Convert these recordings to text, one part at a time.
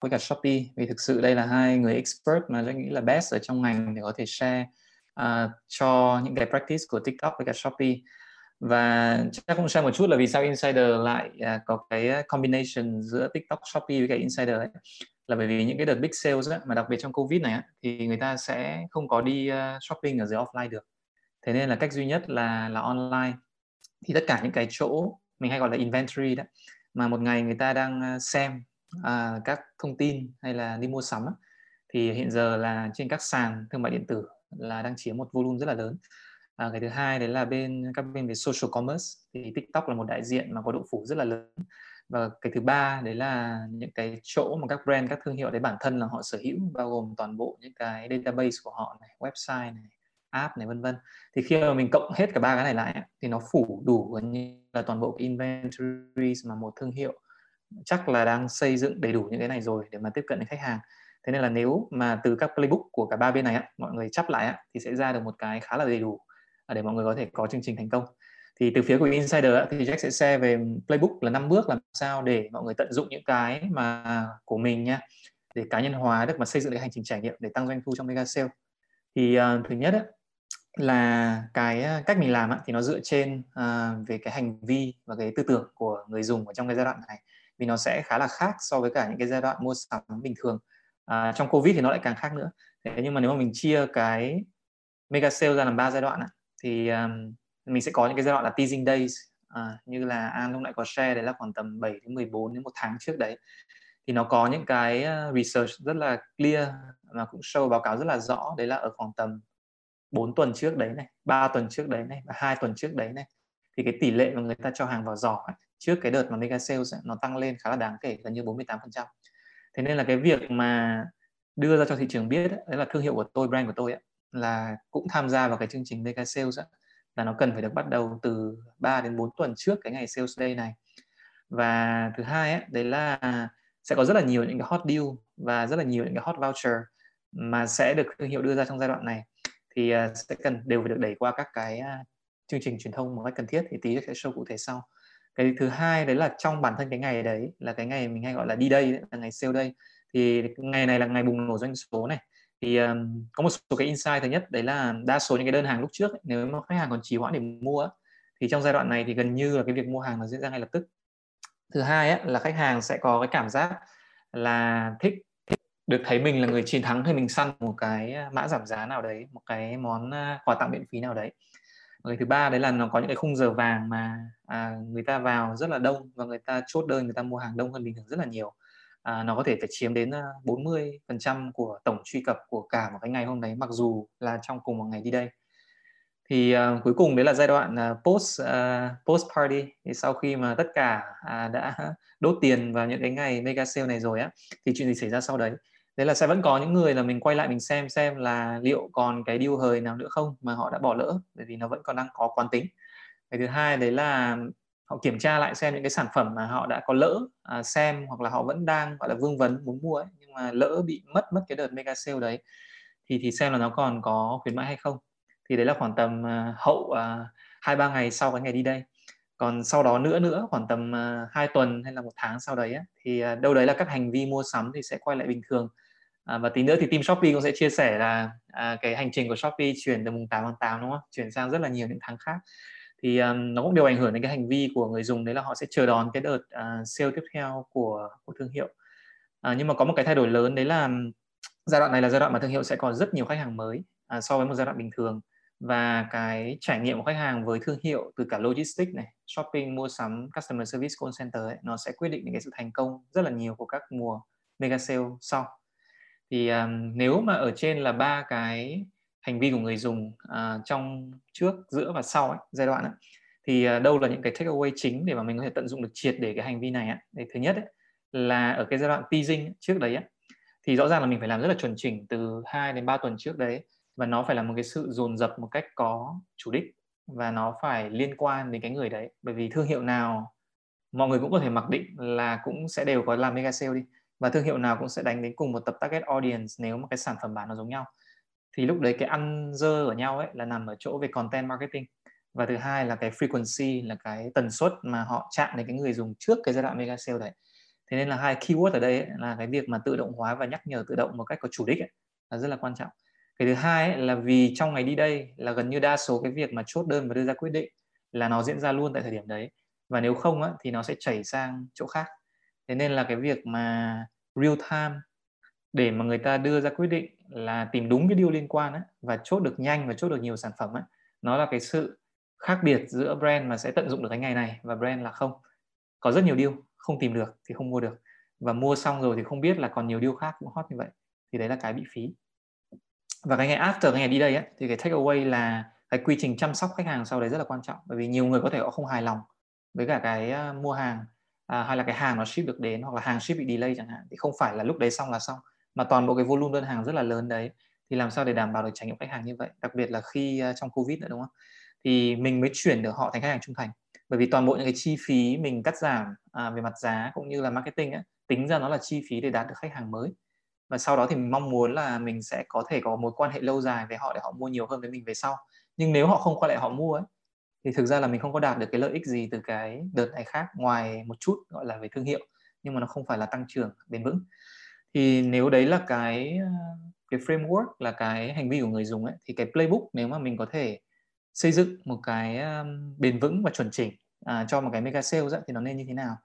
với cả Shopee. Vì thực sự đây là hai người expert mà tôi nghĩ là best ở trong ngành để có thể share uh, cho những cái practice của TikTok với cả Shopee. Và chắc cũng share một chút là vì sao Insider lại uh, có cái combination giữa TikTok, Shopee với cả Insider ấy. Là bởi vì những cái đợt big sales ấy, mà đặc biệt trong Covid này ấy, thì người ta sẽ không có đi uh, shopping ở dưới offline được. Thế nên là cách duy nhất là là online. Thì tất cả những cái chỗ mình hay gọi là inventory đó mà một ngày người ta đang xem à, các thông tin hay là đi mua sắm thì hiện giờ là trên các sàn thương mại điện tử là đang chiếm một volume rất là lớn. À, cái thứ hai đấy là bên các bên về social commerce thì tiktok là một đại diện mà có độ phủ rất là lớn. Và cái thứ ba đấy là những cái chỗ mà các brand các thương hiệu đấy bản thân là họ sở hữu bao gồm toàn bộ những cái database của họ này website này app này vân vân. Thì khi mà mình cộng hết cả ba cái này lại thì nó phủ đủ gần như là toàn bộ cái mà một thương hiệu chắc là đang xây dựng đầy đủ những cái này rồi để mà tiếp cận đến khách hàng. Thế nên là nếu mà từ các playbook của cả ba bên này mọi người chắp lại thì sẽ ra được một cái khá là đầy đủ à, để mọi người có thể có chương trình thành công. Thì từ phía của Insider thì Jack sẽ share về playbook là năm bước làm sao để mọi người tận dụng những cái mà của mình nha để cá nhân hóa được mà xây dựng cái hành trình trải nghiệm để tăng doanh thu trong mega sale. Thì uh, thứ nhất ấy, là cái ờ, cách mình làm ấy, thì nó dựa trên uh, về cái hành vi và cái tư tưởng của người dùng ở trong cái giai đoạn này vì nó sẽ khá là khác so với cả những cái giai đoạn mua sắm bình thường. À, trong covid thì nó lại càng khác nữa. Thế nhưng mà nếu mà mình chia cái mega sale ra làm ba giai đoạn thì um, mình sẽ có những cái giai đoạn là teasing days à, như là an lúc nãy có share đấy là khoảng tầm 7 đến 14 đến một tháng trước đấy. Thì nó có những cái ờ, research rất là clear mà cũng show báo cáo rất là rõ. Đấy là ở khoảng tầm 4 tuần trước đấy này, 3 tuần trước đấy này và hai tuần trước đấy này thì cái tỷ lệ mà người ta cho hàng vào giỏ ấy, trước cái đợt mà mega sales ấy, nó tăng lên khá là đáng kể gần như 48% thế nên là cái việc mà đưa ra cho thị trường biết đấy là thương hiệu của tôi brand của tôi ấy, là cũng tham gia vào cái chương trình mega sales ấy, là nó cần phải được bắt đầu từ 3 đến 4 tuần trước cái ngày sales day này. Và thứ hai ấy, đấy là sẽ có rất là nhiều những cái hot deal và rất là nhiều những cái hot voucher mà sẽ được thương hiệu đưa ra trong giai đoạn này. Thì uh, sẽ cần đều phải được đẩy qua các cái uh, chương trình truyền thông một cách cần thiết thì tí sẽ show cụ thể sau. Cái thứ hai đấy là trong bản thân cái ngày đấy là cái ngày mình hay gọi là đi đây là ngày sale đây thì ngày này là ngày bùng nổ doanh số này. Thì um, có một số cái insight thứ nhất đấy là đa số những cái đơn hàng lúc trước ấy, nếu mà khách hàng còn trì hoãn để mua thì trong giai đoạn này thì gần như là cái việc mua hàng nó diễn ra ngay lập tức. Thứ hai ấy, là khách hàng sẽ có cái cảm giác là thích được thấy mình là người chiến thắng hay mình săn một cái à, mã giảm giá nào đấy một cái món à, quà tặng miễn phí nào đấy cái thứ ba đấy là nó có những cái khung giờ vàng mà à, người ta vào rất là đông và người ta chốt đơn người ta mua hàng đông hơn bình thường rất là nhiều. À, nó có thể phải chiếm đến à, 40 phần trăm của tổng truy cập của cả một cái ngày hôm đấy mặc dù là trong cùng một ngày đi đây. Thì uh, cuối cùng đấy là giai đoạn uh, post uh, post party. Thì sau khi mà tất cả uh, đã đốt tiền vào những cái ngày mega sale này rồi á thì chuyện gì xảy ra sau đấy? Đấy là sẽ vẫn có những người là mình quay lại mình xem xem là liệu còn cái điều hời nào nữa không mà họ đã bỏ lỡ bởi vì nó vẫn còn đang có quán tính. Cái thứ hai đấy là họ kiểm tra lại xem những cái sản phẩm mà họ đã có lỡ à, xem hoặc là họ vẫn đang gọi là vương vấn muốn mua ấy, nhưng mà lỡ bị mất mất cái đợt mega sale đấy thì thì xem là nó còn có khuyến mãi hay không. Thì đấy là khoảng tầm uh, hậu à, hai uh, ba ngày sau cái ngày đi đây. Còn sau đó nữa nữa khoảng tầm uh, tuần hay là một tháng sau đấy á, thì uh, đâu đấy là các hành vi mua sắm thì sẽ quay lại bình thường à, và tí nữa thì team Shopee cũng sẽ chia sẻ là à, cái hành trình của Shopee chuyển từ mùng 8 tháng 8 đúng không? Chuyển sang rất là nhiều những tháng khác. Thì um, nó cũng đều ảnh hưởng đến cái hành vi của người dùng đấy là họ sẽ chờ đón cái đợt uh, sale tiếp theo của của thương hiệu. À, nhưng mà có một cái thay đổi lớn đấy là giai đoạn này là giai đoạn mà thương hiệu sẽ có rất nhiều khách hàng mới à, so với một giai đoạn bình thường. Và cái trải nghiệm của khách hàng với thương hiệu từ cả logistics này, shopping, mua sắm, customer service, call center ấy, nó sẽ quyết định những cái sự thành công rất là nhiều của các mùa mega sale sau. Thì um, nếu mà ở trên là ba cái hành vi của người dùng uh, trong trước, giữa và sau ấy, giai đoạn ấy, thì uh, đâu là những cái takeaway chính để mà mình có thể tận dụng được triệt để cái hành vi này ấy. Thì thứ nhất ấy, là ở cái giai đoạn teasing trước đấy ấy, thì rõ ràng là mình phải làm rất là chuẩn chỉnh từ 2 đến 3 tuần trước đấy và nó phải là một cái sự dồn dập một cách có chủ đích và nó phải liên quan đến cái người đấy bởi vì thương hiệu nào mọi người cũng có thể mặc định là cũng sẽ đều có làm mega sale đi và thương hiệu nào cũng sẽ đánh đến cùng một tập target audience nếu mà cái sản phẩm bán nó giống nhau. Thì lúc đấy cái ăn dơ ở nhau ấy là nằm ở chỗ về content marketing. Và thứ hai là cái frequency là cái tần suất mà họ chạm đến cái người dùng trước cái giai đoạn mega sale đấy. Thế nên là hai keyword ở đây ấy, là cái việc mà tự động hóa và nhắc nhở tự động một cách có chủ đích ấy, là rất là quan trọng. Cái thứ hai ấy, là vì trong ngày đi đây là gần như đa số cái việc mà chốt đơn và đưa ra quyết định là nó diễn ra luôn tại thời điểm đấy. Và nếu không á, thì nó sẽ chảy sang chỗ khác thế nên là cái việc mà real time để mà người ta đưa ra quyết định là tìm đúng cái điều liên quan á và chốt được nhanh và chốt được nhiều sản phẩm á nó là cái sự khác biệt giữa brand mà sẽ tận dụng được cái ngày này và brand là không. Có rất nhiều điều không tìm được thì không mua được. Và mua xong rồi thì không biết là còn nhiều điều khác cũng hot như vậy thì đấy là cái bị phí. Và cái ngày after cái ngày đi đây ấy, thì cái take away là cái quy trình chăm sóc khách hàng sau đấy rất là quan trọng. Bởi vì nhiều người có thể họ không hài lòng với cả cái ờ, mua hàng à, hay là cái hàng nó ship được đến hoặc là hàng ship bị delay chẳng hạn thì không phải là lúc đấy xong là xong mà toàn bộ cái volume đơn hàng rất là lớn đấy. Thì làm sao để đảm bảo được trải nghiệm khách hàng như vậy? Đặc biệt là khi uh, trong covid nữa đúng không? Thì mình mới chuyển được họ thành khách hàng trung thành. Bởi vì toàn bộ những cái chi phí mình cắt giảm à, về mặt giá cũng như là marketing ấy, tính ra nó là chi phí để đạt được khách hàng mới. Và sau đó thì mình mong muốn là mình sẽ có thể có mối quan hệ lâu dài với họ để họ mua nhiều hơn với mình về sau. Nhưng nếu họ không quay lại họ mua ấy thì thực ra là mình không có đạt được cái lợi ích gì từ cái đợt này khác ngoài một chút gọi là về thương hiệu nhưng mà nó không phải là tăng trưởng bền vững. Thì nếu đấy là cái ờ, cái framework là cái hành vi của người dùng ấy thì cái playbook nếu mà mình có thể xây dựng một cái um, bền vững và chuẩn chỉnh à, cho một cái mega sales ấy, thì nó nên như thế nào?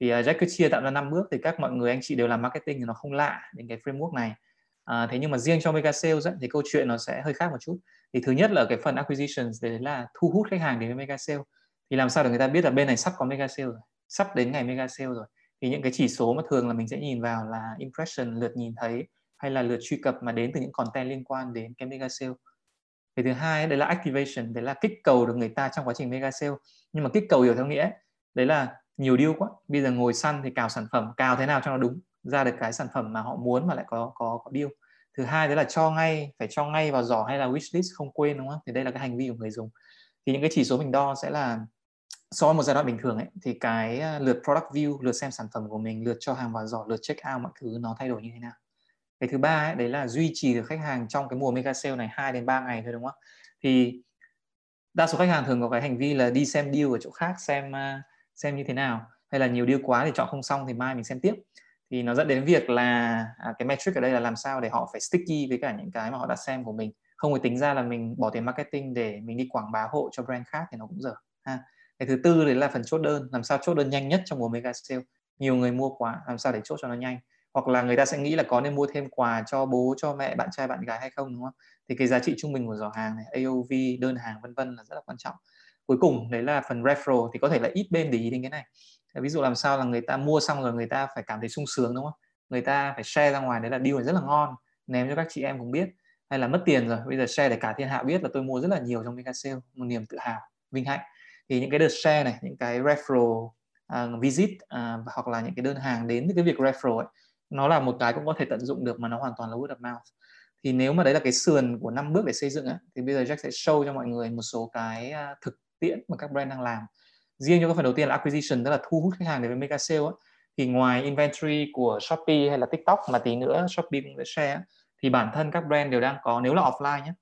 Thì uh, Jack cứ chia tạo ra năm bước thì các mọi người anh chị đều làm marketing thì nó không lạ đến cái framework này. À, thế nhưng mà riêng cho mega sales ấy, thì câu chuyện nó sẽ hơi khác một chút thì thứ nhất là cái phần acquisitions, đấy là thu hút khách hàng đến với mega sale. Thì làm sao để người ta biết là bên này sắp có mega sale rồi, sắp đến ngày mega sale rồi. Thì những cái chỉ số mà thường là mình sẽ nhìn vào là impression, lượt nhìn thấy, hay là lượt truy cập mà đến từ những content liên quan đến cái mega sale. Cái thứ hai, đấy là activation, đấy là kích cầu được người ta trong quá trình mega sale. Nhưng mà kích cầu hiểu theo nghĩa, đấy là nhiều deal quá, bây giờ ngồi săn thì cào sản phẩm, cào thế nào cho nó đúng, ra được cái sản phẩm mà họ muốn mà lại có có có deal thứ hai đấy là cho ngay phải cho ngay vào giỏ hay là wishlist không quên đúng không? Thì đây là cái hành vi của người dùng. Thì những cái chỉ số mình đo sẽ là so với một giai đoạn bình thường ấy thì cái ờ, lượt product view lượt xem sản phẩm của mình lượt cho hàng vào giỏ lượt check out mọi thứ nó thay đổi như thế nào. Cái thứ ba ấy, đấy là duy trì được khách hàng trong cái mùa mega sale này 2 đến 3 ngày thôi đúng không? Thì đa số khách hàng thường có cái hành vi là đi xem deal ở chỗ khác xem ờ, xem như thế nào. Hay là nhiều deal quá thì chọn không xong thì mai mình xem tiếp thì nó dẫn đến việc là à, cái metric ở đây là làm sao để họ phải sticky với cả những cái mà họ đã xem của mình. Không phải tính ra là mình bỏ tiền marketing để mình đi quảng bá hộ cho brand khác thì nó cũng dở ha. Cái thứ tư đấy là phần chốt đơn làm sao chốt đơn nhanh nhất trong mùa mega sale. Nhiều người mua quá làm sao để chốt cho nó nhanh? Hoặc là người ta sẽ nghĩ là có nên mua thêm quà cho bố cho mẹ bạn trai bạn gái hay không đúng không? Thì cái giá trị trung bình của giỏ hàng này AOV đơn hàng vân vân là rất là quan trọng. Cuối cùng đấy là phần referral thì có thể là ít bên để ý đến cái này ví dụ làm sao là người ta mua xong rồi người ta phải cảm thấy sung sướng đúng không? Người ta phải share ra ngoài đấy là deal này rất là ngon ném cho các chị em cũng biết. Hay là mất tiền rồi bây giờ share để cả thiên hạ biết là tôi mua rất là nhiều trong mega sale một niềm tự hào vinh hạnh. Thì những cái đợt share này những cái referral uh, visit uh, hoặc là những cái đơn hàng đến từ cái việc referral ấy, nó là một cái cũng có thể tận dụng được mà nó hoàn toàn là word of mouth. Thì nếu mà đấy là cái sườn của năm bước để xây dựng ấy, thì bây giờ Jack sẽ show cho mọi người một số cái à, thực tiễn mà các brand đang làm riêng cho cái phần đầu tiên là acquisition tức là thu hút khách hàng đến với mega sale ấy, thì ngoài inventory của Shopee hay là TikTok mà tí nữa Shopee cũng sẽ share thì bản thân các brand đều đang có nếu là offline nhé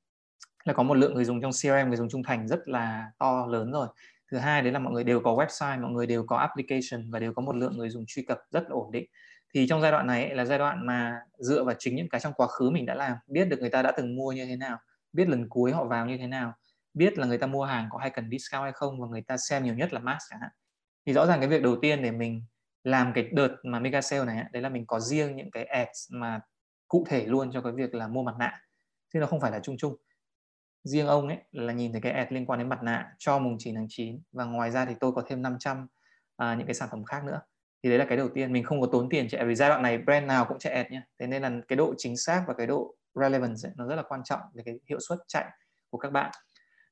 là có một lượng người dùng trong CRM người dùng trung thành rất là to lớn rồi. Thứ hai đấy là mọi người đều có website mọi người đều có application và đều có một lượng người dùng truy cập rất là ổn định. Thì trong giai đoạn này ấy, là giai đoạn mà dựa vào chính những cái trong quá khứ mình đã làm biết được người ta đã từng mua như thế nào biết lần cuối họ vào như thế nào biết là người ta mua hàng có hay cần discount hay không và người ta xem nhiều nhất là mass chẳng hạn. Thì rõ ràng cái việc đầu tiên để mình làm cái đợt mà mega sale này đấy là mình có riêng những cái ads mà cụ thể luôn cho cái việc là mua mặt nạ. Chứ nó không phải là chung chung. Riêng ông ấy là nhìn thấy cái ad liên quan đến mặt nạ cho mùng 9 tháng 9 và ngoài ra thì tôi có thêm 500 à, những cái sản phẩm khác nữa. Thì đấy là cái đầu tiên. Mình không có tốn tiền chạy vì giai đoạn này brand nào cũng chạy ad nhé thế nên là cái độ chính xác và cái độ relevance ấy, nó rất là quan trọng về cái hiệu suất chạy của các bạn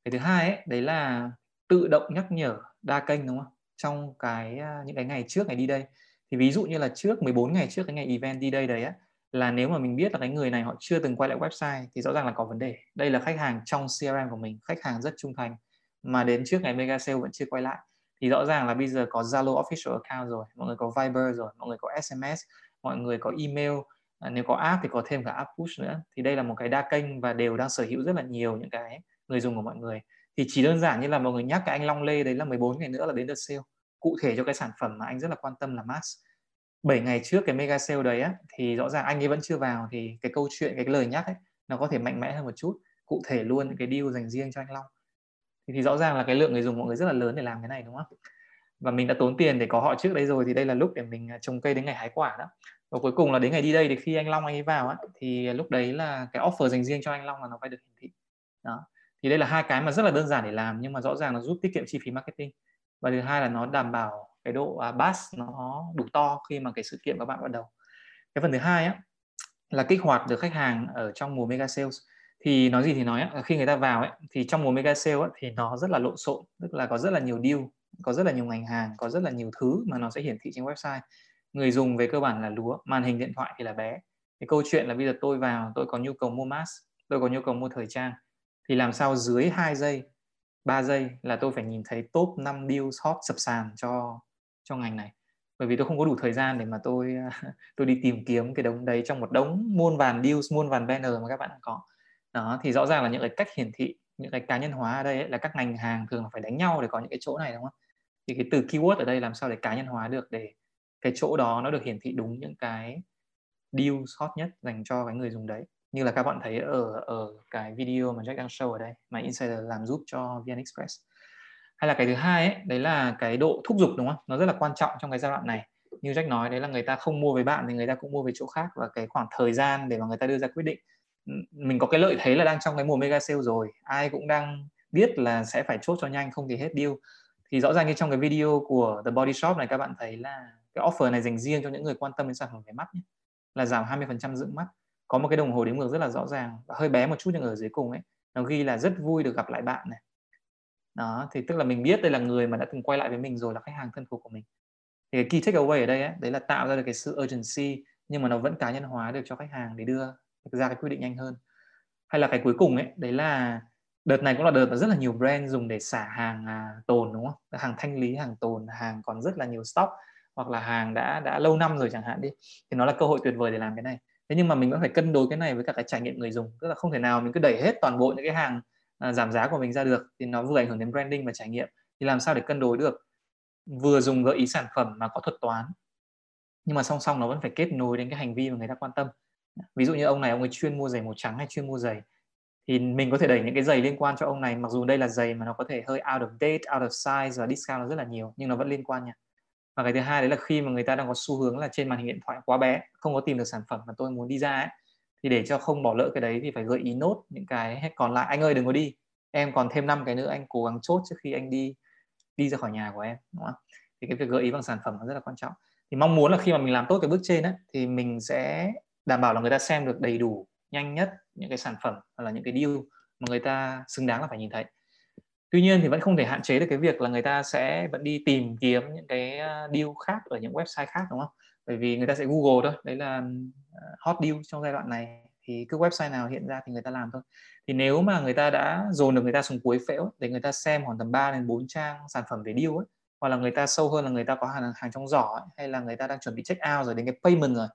cái thứ hai ấy, đấy là tự động nhắc nhở đa kênh đúng không? Trong cái à, những cái ngày trước ngày đi đây. Thì ví dụ như là trước 14 ngày trước cái ngày event đi đây đấy á là nếu mà mình biết là cái người này họ chưa từng quay lại website thì rõ ràng là có vấn đề. Đây là khách hàng trong CRM của mình khách hàng rất trung thành mà đến trước ngày mega sale vẫn chưa quay lại. Thì rõ ràng là bây giờ có Zalo official account rồi mọi người có Viber rồi mọi người có SMS mọi người có email. À, nếu có app thì có thêm cả app push nữa. Thì đây là một cái đa kênh và đều đang sở hữu rất là nhiều những cái người dùng của mọi người. Thì chỉ đơn giản như là mọi người nhắc cái anh Long Lê đấy là 14 ngày nữa là đến đợt sale. Cụ thể cho cái sản phẩm mà anh rất là quan tâm là mask 7 ngày trước cái mega sale đấy á thì rõ ràng anh ấy vẫn chưa vào thì cái câu chuyện cái lời nhắc ấy nó có thể mạnh mẽ hơn một chút. Cụ thể luôn những cái deal dành riêng cho anh Long. Thì, thì rõ ràng là cái lượng người dùng mọi người rất là lớn để làm cái này đúng không? Và mình đã tốn tiền để có họ trước đây rồi thì đây là lúc để mình à, trồng cây đến ngày hái quả đó. Và cuối cùng là đến ngày đi đây thì khi anh Long anh ấy vào á thì lúc đấy là cái offer dành riêng cho anh Long là nó phải được hiển thị. Đó thì đây là hai cái mà rất là đơn giản để làm nhưng mà rõ ràng nó giúp tiết kiệm chi phí marketing. Và thứ hai là nó đảm bảo cái độ à, bass nó đủ to khi mà cái sự kiện các bạn bắt đầu. Cái phần thứ hai á là kích hoạt được khách hàng ở trong mùa mega sales. Thì nói gì thì nói á, khi người ta vào ấy thì trong mùa mega sale ấy, thì nó rất là lộn xộn tức là có rất là nhiều deal có rất là nhiều ngành hàng có rất là nhiều thứ mà nó sẽ hiển thị trên website. Người dùng về cơ bản là lúa màn hình điện thoại thì là bé. Cái câu chuyện là bây giờ tôi vào tôi có nhu cầu mua mask tôi có nhu cầu mua thời trang thì làm sao dưới 2 giây 3 giây là tôi phải nhìn thấy top 5 deal hot sập sàn cho cho ngành này. Bởi vì tôi không có đủ thời gian để mà tôi tôi đi tìm kiếm cái đống đấy trong một đống muôn vàn deals muôn vàn banner mà các bạn đã có. Đó thì rõ ràng là những cái cách hiển thị những cái cá nhân hóa ở đây ấy, là các ngành hàng thường là phải đánh nhau để có những cái chỗ này đúng không? Thì cái từ keyword ở đây làm sao để cá nhân hóa được để cái chỗ đó nó được hiển thị đúng những cái deal hot nhất dành cho cái người dùng đấy như là các bạn thấy ở ở cái video mà Jack đang show ở đây, mà Insider làm giúp cho VN Express. Hay là cái thứ hai ấy, đấy là cái độ thúc giục, đúng không? Nó rất là quan trọng trong cái giai đoạn này. Như Jack nói, đấy là người ta không mua với bạn thì người ta cũng mua với chỗ khác và cái khoảng thời gian để mà người ta đưa ra quyết định. Mình có cái lợi thế là đang trong cái mùa mega sale rồi. Ai cũng đang biết là sẽ phải chốt cho nhanh, không thì hết deal. Thì rõ ràng như trong cái video của The Body Shop này, các bạn thấy là cái offer này dành riêng cho những người quan tâm đến sản phẩm về mắt nhé. là giảm 20% dưỡng mắt có một cái đồng hồ đếm ngược rất là rõ ràng và hơi bé một chút nhưng ở dưới cùng ấy nó ghi là rất vui được gặp lại bạn này. Đó thì tức là mình biết đây là người mà đã từng quay lại với mình rồi là khách hàng thân thuộc của mình. Thì cái key takeaway ở đây ấy, đấy là tạo ra được cái sự urgency nhưng mà nó vẫn cá nhân hóa được cho khách hàng để đưa ra cái quyết định nhanh hơn. Hay là cái cuối cùng ấy đấy là đợt này cũng là đợt mà rất là nhiều brand dùng để xả hàng à, tồn đúng không? Hàng thanh lý hàng tồn hàng còn rất là nhiều stock hoặc là hàng đã đã lâu năm rồi chẳng hạn đi. Thì nó là cơ hội tuyệt vời để làm cái này thế nhưng mà mình vẫn phải cân đối cái này với cả cái trải nghiệm người dùng. Tức là không thể nào mình cứ đẩy hết toàn bộ những cái hàng à, giảm giá của mình ra được thì nó vừa ảnh hưởng đến branding và trải nghiệm. Thì làm sao để cân đối được? Vừa dùng gợi ý sản phẩm mà có thuật toán nhưng mà song song nó vẫn phải kết nối đến cái hành vi mà người ta quan tâm. Ví dụ như ông này ông ấy chuyên mua giày màu trắng hay chuyên mua giày thì mình có thể đẩy những cái giày liên quan cho ông này mặc dù đây là giày mà nó có thể hơi out of date, out of size và discount nó rất là nhiều nhưng nó vẫn liên quan nha và cái thứ hai đấy là khi mà người ta đang có xu hướng là trên màn hình điện thoại quá bé không có tìm được sản phẩm mà tôi muốn đi ra ấy thì để cho không bỏ lỡ cái đấy thì phải gợi ý nốt những cái còn lại. Anh ơi đừng có đi. Em còn thêm năm cái nữa anh cố gắng chốt trước khi anh đi đi ra khỏi nhà của em đúng không thì cái việc gợi ý bằng sản phẩm nó rất là quan trọng. Thì mong muốn là khi mà mình làm tốt cái bước trên ấy, thì mình sẽ đảm bảo là người ta xem được đầy đủ nhanh nhất những cái sản phẩm hoặc là những cái deal mà người ta xứng đáng là phải nhìn thấy tuy nhiên thì vẫn không thể hạn chế được cái việc là người ta sẽ vẫn đi tìm kiếm những cái deal khác ở những website khác đúng không bởi vì người ta sẽ google thôi đấy là hot deal trong giai đoạn này thì cứ website nào hiện ra thì người ta làm thôi thì nếu mà người ta đã dồn được người ta xuống cuối phễu để người ta xem khoảng tầm 3 đến 4 trang sản phẩm về deal ấy hoặc là người ta sâu hơn là người ta có hàng hàng trong giỏ ấy, hay là người ta đang chuẩn bị check out rồi đến cái payment rồi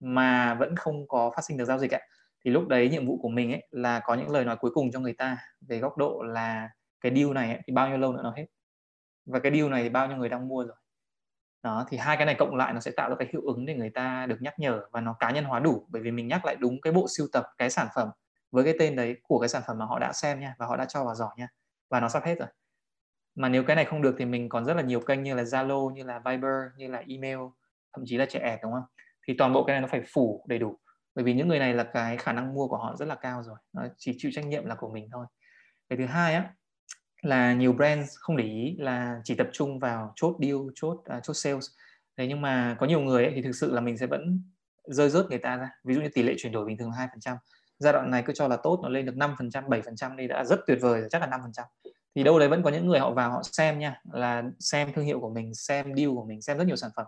mà vẫn không có phát sinh được giao dịch ấy, thì lúc đấy nhiệm vụ của mình ấy là có những lời nói cuối cùng cho người ta về góc độ là cái deal này ấy, thì bao nhiêu lâu nữa nó hết? Và cái deal này thì bao nhiêu người đang mua rồi? Đó thì hai cái này cộng lại nó sẽ tạo ra cái hiệu ứng để người ta được nhắc nhở và nó cá nhân hóa đủ. Bởi vì mình nhắc lại đúng cái bộ sưu tập cái sản phẩm với cái tên đấy của cái sản phẩm mà họ đã xem nha và họ đã cho vào giỏ nha và nó sắp hết rồi. Mà nếu cái này không được thì mình còn rất là nhiều kênh như là Zalo như là Viber như là email thậm chí là trẻ đúng không? Thì toàn bộ cái này nó phải phủ đầy đủ. Bởi vì những người này là cái khả năng mua của họ rất là cao rồi. Nó chỉ chịu trách nhiệm là của mình thôi. Cái thứ hai á là nhiều brand không để ý là chỉ tập trung vào chốt deal chốt uh, chốt sales. Thế nhưng mà có nhiều người ấy, thì thực sự là mình sẽ vẫn rơi rớt người ta ra. Ví dụ như tỷ lệ chuyển đổi bình thường là hai phần trăm. Giai đoạn này cứ cho là tốt nó lên được 5 phần trăm 7 phần trăm đi đã rất tuyệt vời chắc là 5 phần trăm. Thì đâu đấy vẫn có những người họ vào họ xem nha là xem thương hiệu của mình xem deal của mình xem rất nhiều sản phẩm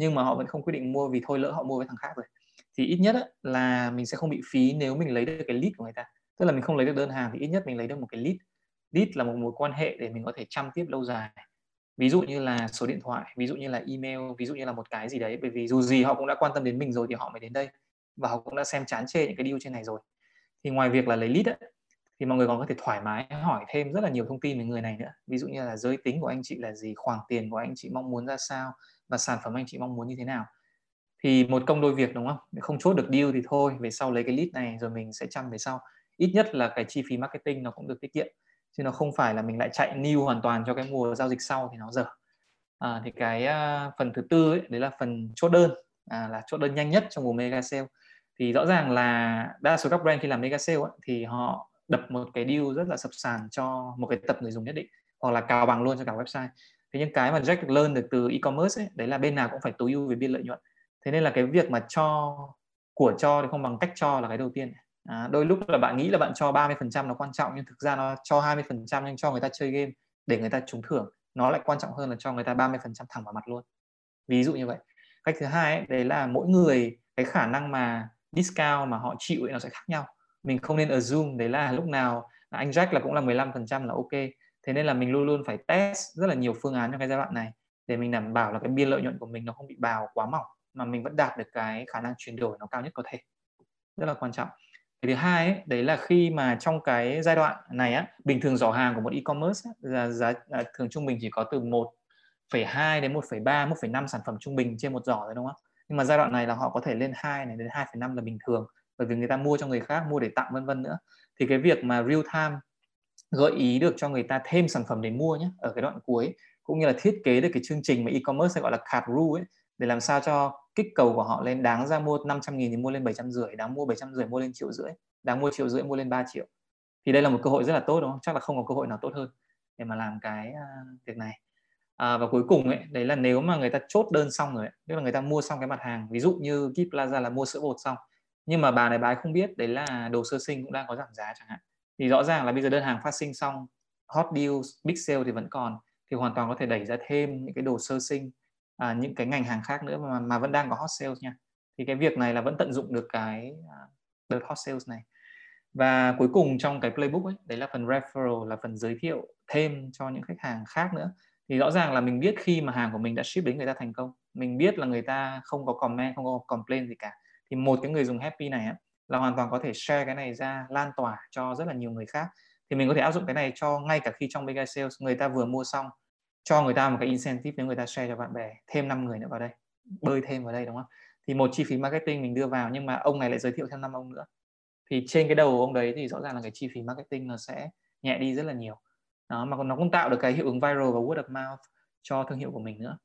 nhưng mà họ vẫn không quyết định mua vì thôi lỡ họ mua với thằng khác rồi. Thì ít nhất là mình sẽ không bị phí nếu mình lấy được cái lead của người ta. Tức là mình không lấy được đơn hàng thì ít nhất mình lấy được một cái lead lead là một mối quan hệ để mình có thể chăm tiếp lâu dài. Ví dụ như là số điện thoại ví dụ như là email ví dụ như là một cái gì đấy bởi vì dù gì họ cũng đã quan tâm đến mình rồi thì họ mới đến đây và họ cũng đã xem chán chê những cái deal trên này rồi. Thì ngoài việc là lấy lead ấy, thì mọi người còn có thể thoải mái hỏi thêm rất là nhiều thông tin về người này nữa. Ví dụ như là giới tính của anh chị là gì khoảng tiền của anh chị mong muốn ra sao và sản phẩm anh chị mong muốn như thế nào. Thì một công đôi việc đúng không? Không chốt được deal thì thôi về sau lấy cái lead này rồi mình sẽ chăm về sau. Ít nhất là cái chi phí marketing nó cũng được tiết kiệm chứ nó không phải là mình lại chạy new hoàn toàn cho cái mùa giao dịch sau thì nó dở. À, thì cái uh, phần thứ tư ấy, đấy là phần chốt đơn. À, là chốt đơn nhanh nhất trong mùa mega sale. Thì rõ ràng là đa số các brand khi làm mega sale ấy, thì họ đập một cái deal rất là sập sàn cho một cái tập người dùng nhất định hoặc là cào bằng luôn cho cả website. Thế nhưng cái mà Jack được learn được từ e-commerce ấy, đấy là bên nào cũng phải tối ưu về biên lợi nhuận. Thế nên là cái việc mà cho của cho thì không bằng cách cho là cái đầu tiên à, đôi lúc là bạn nghĩ là bạn cho 30% nó quan trọng nhưng thực ra nó cho 20% nhưng cho người ta chơi game để người ta trúng thưởng nó lại quan trọng hơn là cho người ta 30% thẳng vào mặt luôn. Ví dụ như vậy. Cách thứ hai ấy, đấy là mỗi người cái khả năng mà discount mà họ chịu ấy nó sẽ khác nhau. Mình không nên assume đấy là lúc nào anh Jack là cũng là 15% là ok. Thế nên là mình luôn luôn phải test rất là nhiều phương án trong cái giai đoạn này để mình đảm bảo là cái biên lợi nhuận của mình nó không bị bào quá mỏng mà mình vẫn đạt được cái khả năng chuyển đổi nó cao nhất có thể. Rất là quan trọng cái thứ hai ấy, đấy là khi mà trong cái giai đoạn này á bình thường giỏ hàng của một e-commerce là giá là thường trung bình chỉ có từ 1,2 đến 1,3 1,5 sản phẩm trung bình trên một giỏ rồi đúng không? Nhưng mà giai đoạn này là họ có thể lên 2 này đến 2,5 là bình thường bởi vì người ta mua cho người khác mua để tặng vân vân nữa. Thì cái việc mà real time gợi ý được cho người ta thêm sản phẩm để mua nhé ở cái đoạn cuối cũng như là thiết kế được cái chương trình mà e-commerce gọi là cart rule ấy để làm sao cho kích cầu của họ lên đáng ra mua 500 nghìn thì mua lên 700 rưỡi đáng mua 700 rưỡi mua lên triệu rưỡi đáng mua triệu rưỡi mua lên 3 triệu. Thì đây là một cơ hội rất là tốt đúng không? Chắc là không có cơ hội nào tốt hơn để mà làm cái uh, việc này. À, và cuối cùng ấy đấy là nếu mà người ta chốt đơn xong rồi ấy, tức là người ta mua xong cái mặt hàng ví dụ như Kip Plaza là mua sữa bột xong nhưng mà bà này bà ấy không biết đấy là đồ sơ sinh cũng đang có giảm giá chẳng hạn. Thì rõ ràng là bây giờ đơn hàng phát sinh xong hot deals big sale thì vẫn còn thì hoàn toàn có thể đẩy ra thêm những cái đồ sơ sinh à, những cái ngành hàng khác nữa mà, mà vẫn đang có hot sales nha. Thì cái việc này là vẫn tận dụng được cái à, đợt hot sales này. Và cuối cùng trong cái playbook ấy đấy là phần referral là phần giới thiệu thêm cho những khách hàng khác nữa. Thì rõ ràng là mình biết khi mà hàng của mình đã ship đến người ta thành công. Mình biết là người ta không có comment không có complain gì cả. Thì một cái người dùng happy này á, là hoàn toàn có thể share cái này ra lan tỏa cho rất là nhiều người khác. Thì mình có thể áp dụng cái này cho ngay cả khi trong mega sales người ta vừa mua xong cho người ta một cái incentive nếu người ta share cho bạn bè, thêm 5 người nữa vào đây, bơi thêm vào đây, đúng không? Thì một chi phí marketing mình đưa vào, nhưng mà ông này lại giới thiệu thêm năm ông nữa. Thì trên cái đầu ông đấy thì rõ ràng là cái chi phí marketing nó sẽ nhẹ đi rất là nhiều. Đó, mà còn nó cũng tạo được cái hiệu ứng viral và word of mouth cho thương hiệu của mình nữa.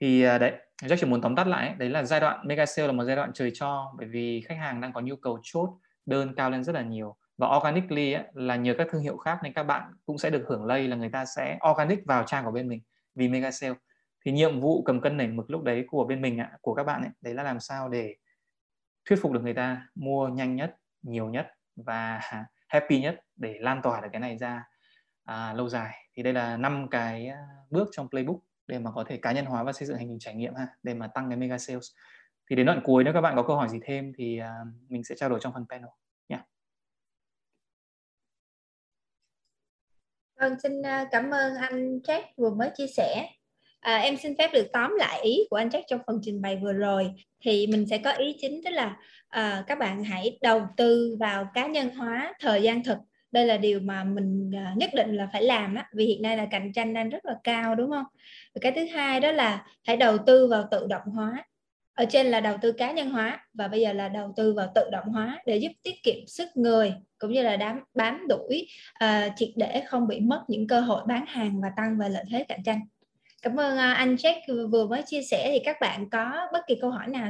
Thì à, đấy Jack chỉ muốn tóm tắt lại đấy là giai đoạn mega sale là một giai đoạn trời cho, bởi vì khách hàng đang có nhu cầu chốt đơn cao lên rất là nhiều và organically ấy, là nhờ các thương hiệu khác nên các bạn cũng sẽ được hưởng lây là người ta sẽ organic vào trang của bên mình vì mega sale. Thì nhiệm vụ cầm cân nảy mực lúc đấy của bên mình ạ của các bạn ấy, đấy là làm sao để thuyết phục được người ta mua nhanh nhất nhiều nhất và happy nhất để lan tỏa được cái này ra à, lâu dài. Thì đây là năm cái à, bước trong playbook để mà có thể cá nhân hóa và xây dựng hành trình trải nghiệm ha để mà tăng cái mega sales. Thì đến đoạn cuối nếu các bạn có câu hỏi gì thêm thì uh, mình sẽ trao đổi trong phần panel nhé yeah. Vâng, xin à, cảm ơn anh Jack vừa mới chia sẻ. À, em xin phép được tóm lại ý của anh Jack trong phần trình bày vừa rồi. Thì mình sẽ có ý chính tức là à, các bạn hãy đầu tư vào cá nhân hóa thời gian thực đây là điều mà mình à, nhất định là phải làm á vì hiện nay là cạnh tranh đang rất là cao đúng không và cái thứ hai đó là hãy đầu tư vào tự động hóa ở trên là đầu tư cá nhân hóa và bây giờ là đầu tư vào tự động hóa để giúp tiết kiệm sức người cũng như là đám bám đuổi uh, triệt để không bị mất những cơ hội bán hàng và tăng về lợi thế cạnh tranh. Cảm ơn uh, anh Jack vừa mới chia sẻ. Thì các bạn có bất kỳ câu hỏi nào?